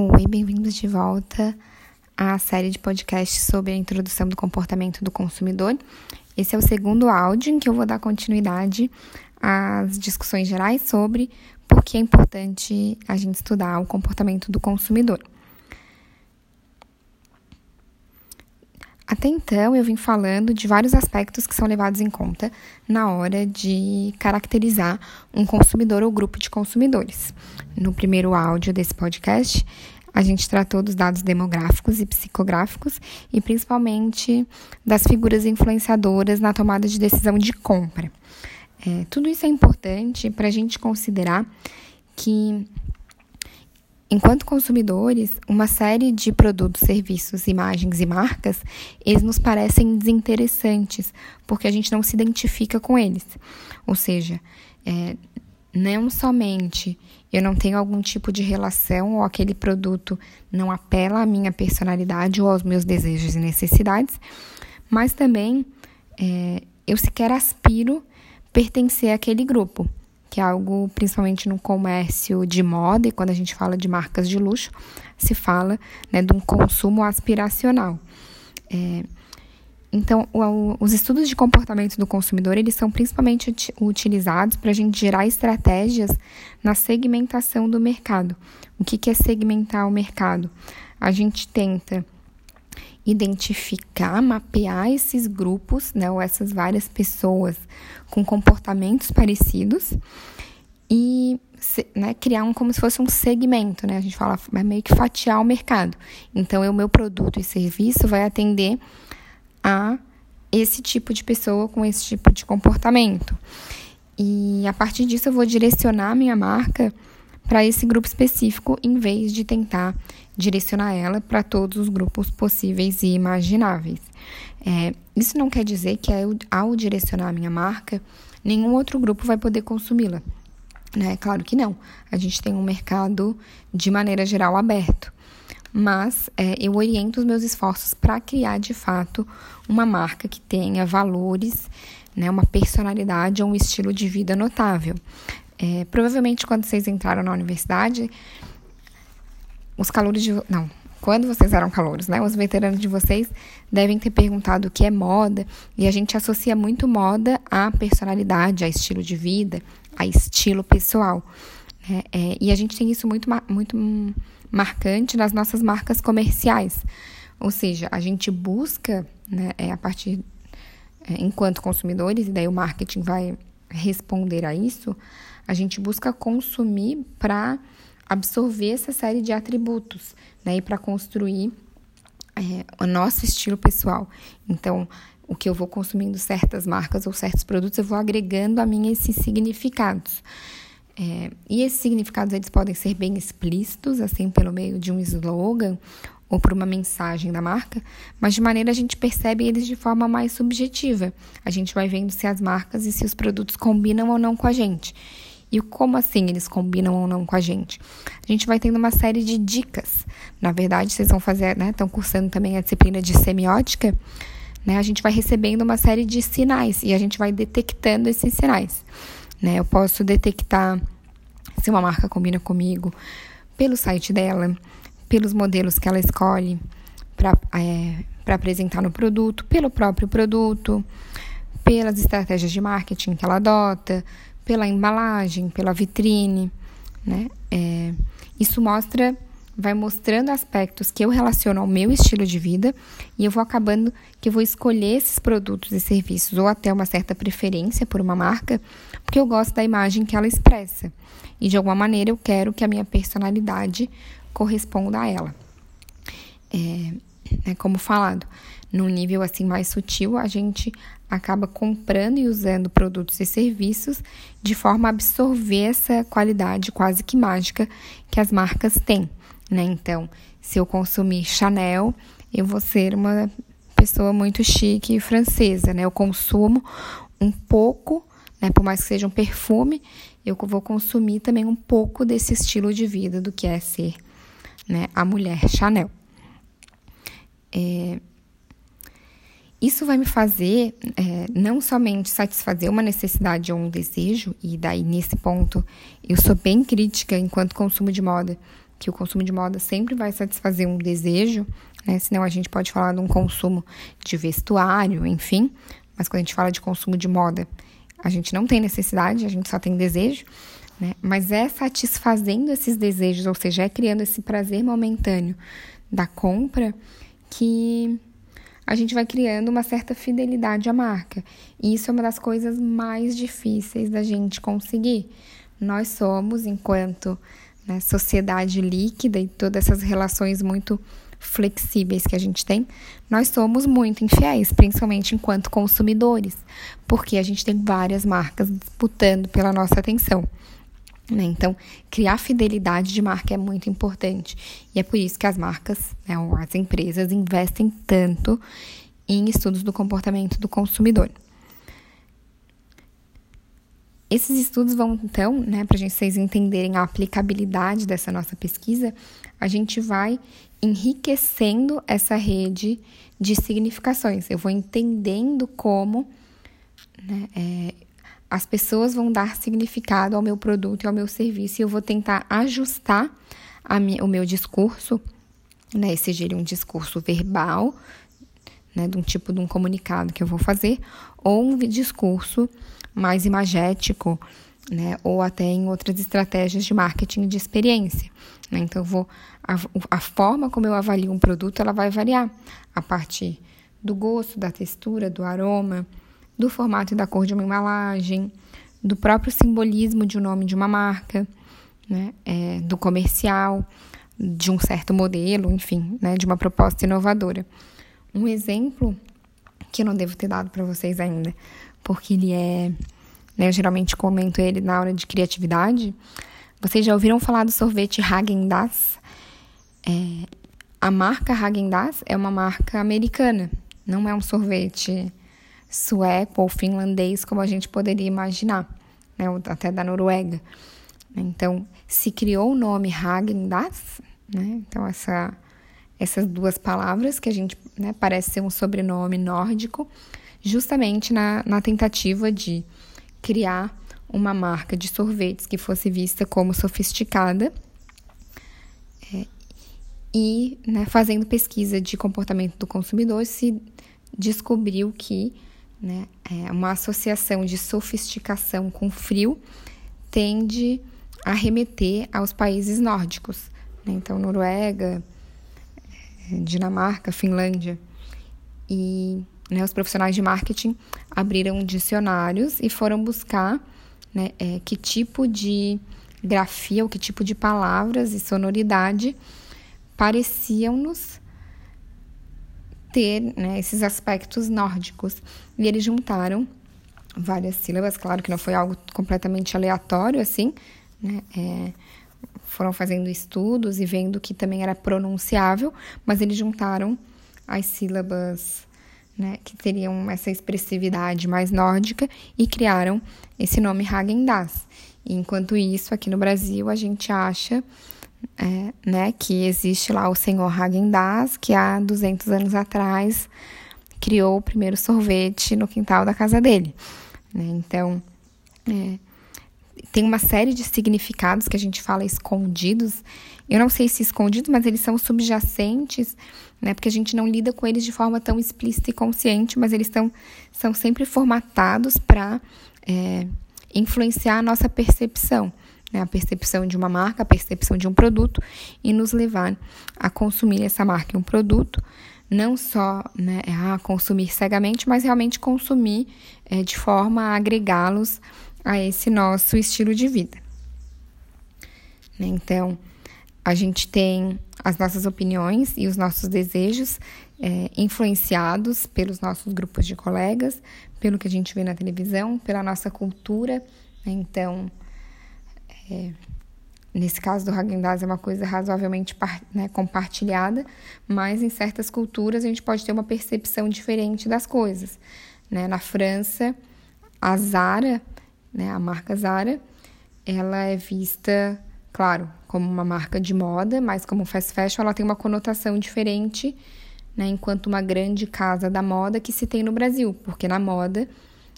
Oi, bem-vindos de volta à série de podcasts sobre a introdução do comportamento do consumidor. Esse é o segundo áudio em que eu vou dar continuidade às discussões gerais sobre por que é importante a gente estudar o comportamento do consumidor. Até então, eu vim falando de vários aspectos que são levados em conta na hora de caracterizar um consumidor ou grupo de consumidores. No primeiro áudio desse podcast, a gente tratou dos dados demográficos e psicográficos e principalmente das figuras influenciadoras na tomada de decisão de compra. É, tudo isso é importante para a gente considerar que Enquanto consumidores, uma série de produtos, serviços, imagens e marcas, eles nos parecem desinteressantes, porque a gente não se identifica com eles. Ou seja, é, não somente eu não tenho algum tipo de relação ou aquele produto não apela à minha personalidade ou aos meus desejos e necessidades, mas também é, eu sequer aspiro pertencer àquele grupo que é algo principalmente no comércio de moda, e quando a gente fala de marcas de luxo, se fala né, de um consumo aspiracional. É, então, o, os estudos de comportamento do consumidor, eles são principalmente ut utilizados para a gente gerar estratégias na segmentação do mercado. O que, que é segmentar o mercado? A gente tenta identificar, mapear esses grupos, né, ou essas várias pessoas com comportamentos parecidos e né, criar um como se fosse um segmento, né? A gente fala é meio que fatiar o mercado. Então, o meu produto e serviço vai atender a esse tipo de pessoa com esse tipo de comportamento. E a partir disso eu vou direcionar a minha marca para esse grupo específico, em vez de tentar direcionar ela para todos os grupos possíveis e imagináveis. É, isso não quer dizer que ao direcionar a minha marca, nenhum outro grupo vai poder consumi-la. Né? Claro que não. A gente tem um mercado de maneira geral aberto. Mas é, eu oriento os meus esforços para criar de fato uma marca que tenha valores, né, uma personalidade ou um estilo de vida notável. É, provavelmente quando vocês entraram na universidade, os calouros de. Não, quando vocês eram calouros, né? Os veteranos de vocês devem ter perguntado o que é moda, e a gente associa muito moda à personalidade, a estilo de vida, a estilo pessoal. Né? É, e a gente tem isso muito, muito marcante nas nossas marcas comerciais. Ou seja, a gente busca, né, é, a partir, é, enquanto consumidores, e daí o marketing vai responder a isso, a gente busca consumir para absorver essa série de atributos, né? E para construir é, o nosso estilo pessoal. Então, o que eu vou consumindo certas marcas ou certos produtos, eu vou agregando a mim esses significados. É, e esses significados eles podem ser bem explícitos, assim, pelo meio de um slogan ou por uma mensagem da marca, mas de maneira a gente percebe eles de forma mais subjetiva. A gente vai vendo se as marcas e se os produtos combinam ou não com a gente. E como assim eles combinam ou não com a gente? A gente vai tendo uma série de dicas. Na verdade, vocês vão fazer, né? Estão cursando também a disciplina de semiótica. Né, a gente vai recebendo uma série de sinais e a gente vai detectando esses sinais. Né? Eu posso detectar se uma marca combina comigo pelo site dela, pelos modelos que ela escolhe para é, apresentar no produto, pelo próprio produto, pelas estratégias de marketing que ela adota, pela embalagem, pela vitrine, né? É, isso mostra, vai mostrando aspectos que eu relaciono ao meu estilo de vida e eu vou acabando que eu vou escolher esses produtos e serviços ou até uma certa preferência por uma marca, porque eu gosto da imagem que ela expressa e de alguma maneira eu quero que a minha personalidade corresponda a ela. É, é como falado, num nível assim mais sutil, a gente acaba comprando e usando produtos e serviços de forma a absorver essa qualidade quase que mágica que as marcas têm, né? Então, se eu consumir Chanel, eu vou ser uma pessoa muito chique e francesa, né? Eu consumo um pouco, né, por mais que seja um perfume, eu vou consumir também um pouco desse estilo de vida do que é ser, né, a mulher Chanel. É, isso vai me fazer é, não somente satisfazer uma necessidade ou um desejo, e daí nesse ponto eu sou bem crítica enquanto consumo de moda, que o consumo de moda sempre vai satisfazer um desejo, né? Senão a gente pode falar de um consumo de vestuário, enfim. Mas quando a gente fala de consumo de moda, a gente não tem necessidade, a gente só tem desejo, né? Mas é satisfazendo esses desejos, ou seja, é criando esse prazer momentâneo da compra que a gente vai criando uma certa fidelidade à marca. E isso é uma das coisas mais difíceis da gente conseguir. Nós somos, enquanto né, sociedade líquida e todas essas relações muito flexíveis que a gente tem, nós somos muito infiéis, principalmente enquanto consumidores, porque a gente tem várias marcas disputando pela nossa atenção. Né? Então, criar fidelidade de marca é muito importante. E é por isso que as marcas, né, as empresas, investem tanto em estudos do comportamento do consumidor. Esses estudos vão, então, né, para vocês entenderem a aplicabilidade dessa nossa pesquisa, a gente vai enriquecendo essa rede de significações. Eu vou entendendo como né, é, as pessoas vão dar significado ao meu produto e ao meu serviço e eu vou tentar ajustar o meu discurso, né, seja um discurso verbal, né, de um tipo de um comunicado que eu vou fazer, ou um discurso mais imagético, né, ou até em outras estratégias de marketing de experiência. Né? Então, vou, a, a forma como eu avalio um produto, ela vai variar a partir do gosto, da textura, do aroma, do formato e da cor de uma embalagem, do próprio simbolismo de um nome de uma marca, né? É, do comercial, de um certo modelo, enfim, né? de uma proposta inovadora. Um exemplo que eu não devo ter dado para vocês ainda, porque ele é, né, eu geralmente comento ele na hora de criatividade. Vocês já ouviram falar do sorvete Häagen-Dazs? É, a marca Häagen-Dazs é uma marca americana, não é um sorvete sueco ou finlandês, como a gente poderia imaginar, né, até da Noruega. Então, se criou o nome Häagen-Dazs, né, então essa, essas duas palavras, que a gente né, parece ser um sobrenome nórdico, justamente na, na tentativa de criar uma marca de sorvetes que fosse vista como sofisticada é, e, né, fazendo pesquisa de comportamento do consumidor, se descobriu que né? É uma associação de sofisticação com frio tende a remeter aos países nórdicos. Né? Então, Noruega, é, Dinamarca, Finlândia. E né, os profissionais de marketing abriram dicionários e foram buscar né, é, que tipo de grafia ou que tipo de palavras e sonoridade pareciam-nos ter né, esses aspectos nórdicos. E eles juntaram várias sílabas, claro que não foi algo completamente aleatório assim, né? É, foram fazendo estudos e vendo que também era pronunciável, mas eles juntaram as sílabas né, que teriam essa expressividade mais nórdica e criaram esse nome Hagen-Dazs. Enquanto isso, aqui no Brasil, a gente acha é, né, que existe lá o senhor Hagen-Dazs, que há 200 anos atrás criou o primeiro sorvete no quintal da casa dele. Né? Então, é, tem uma série de significados que a gente fala escondidos. Eu não sei se escondidos, mas eles são subjacentes, né? Porque a gente não lida com eles de forma tão explícita e consciente, mas eles são, são sempre formatados para é, influenciar a nossa percepção né, a percepção de uma marca, a percepção de um produto e nos levar a consumir essa marca e um produto, não só né, a consumir cegamente, mas realmente consumir é, de forma a agregá-los a esse nosso estilo de vida. Né, então, a gente tem as nossas opiniões e os nossos desejos é, influenciados pelos nossos grupos de colegas, pelo que a gente vê na televisão, pela nossa cultura. Né, então, é, nesse caso do Häagen-Dazs é uma coisa razoavelmente né, compartilhada, mas em certas culturas a gente pode ter uma percepção diferente das coisas. Né? Na França, a Zara, né, a marca Zara, ela é vista, claro, como uma marca de moda, mas como fast fashion ela tem uma conotação diferente, né, enquanto uma grande casa da moda que se tem no Brasil, porque na moda,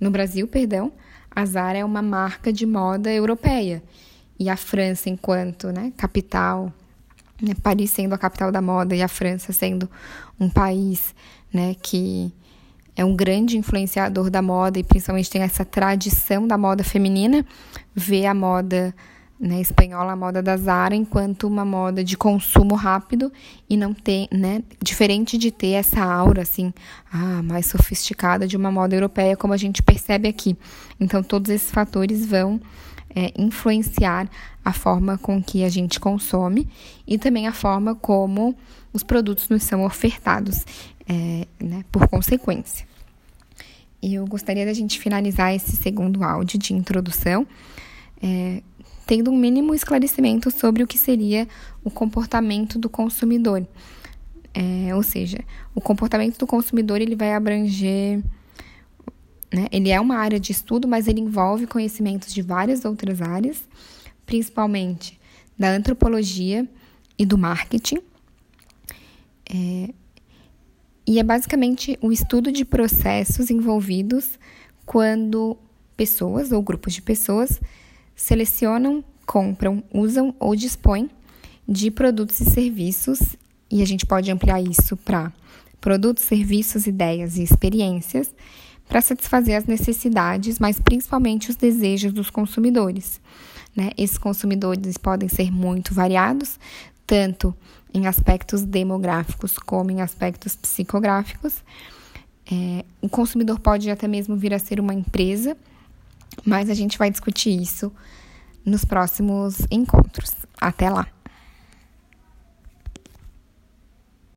no Brasil, perdão, a Zara é uma marca de moda europeia e a França enquanto né, capital né, Paris sendo a capital da moda e a França sendo um país né, que é um grande influenciador da moda e principalmente tem essa tradição da moda feminina, vê a moda né, espanhola, a moda da Zara, enquanto uma moda de consumo rápido e não tem, né, diferente de ter essa aura assim, ah, mais sofisticada de uma moda europeia, como a gente percebe aqui. Então, todos esses fatores vão é, influenciar a forma com que a gente consome e também a forma como os produtos nos são ofertados, é, né, por consequência. Eu gostaria da gente finalizar esse segundo áudio de introdução. É, tendo um mínimo esclarecimento sobre o que seria o comportamento do consumidor. É, ou seja, o comportamento do consumidor ele vai abranger, né, ele é uma área de estudo, mas ele envolve conhecimentos de várias outras áreas, principalmente da antropologia e do marketing. É, e é basicamente o estudo de processos envolvidos quando pessoas ou grupos de pessoas selecionam, compram, usam ou dispõem de produtos e serviços, e a gente pode ampliar isso para produtos, serviços, ideias e experiências para satisfazer as necessidades, mas principalmente os desejos dos consumidores. Né? Esses consumidores podem ser muito variados, tanto em aspectos demográficos como em aspectos psicográficos. É, o consumidor pode até mesmo vir a ser uma empresa mas a gente vai discutir isso nos próximos encontros. Até lá!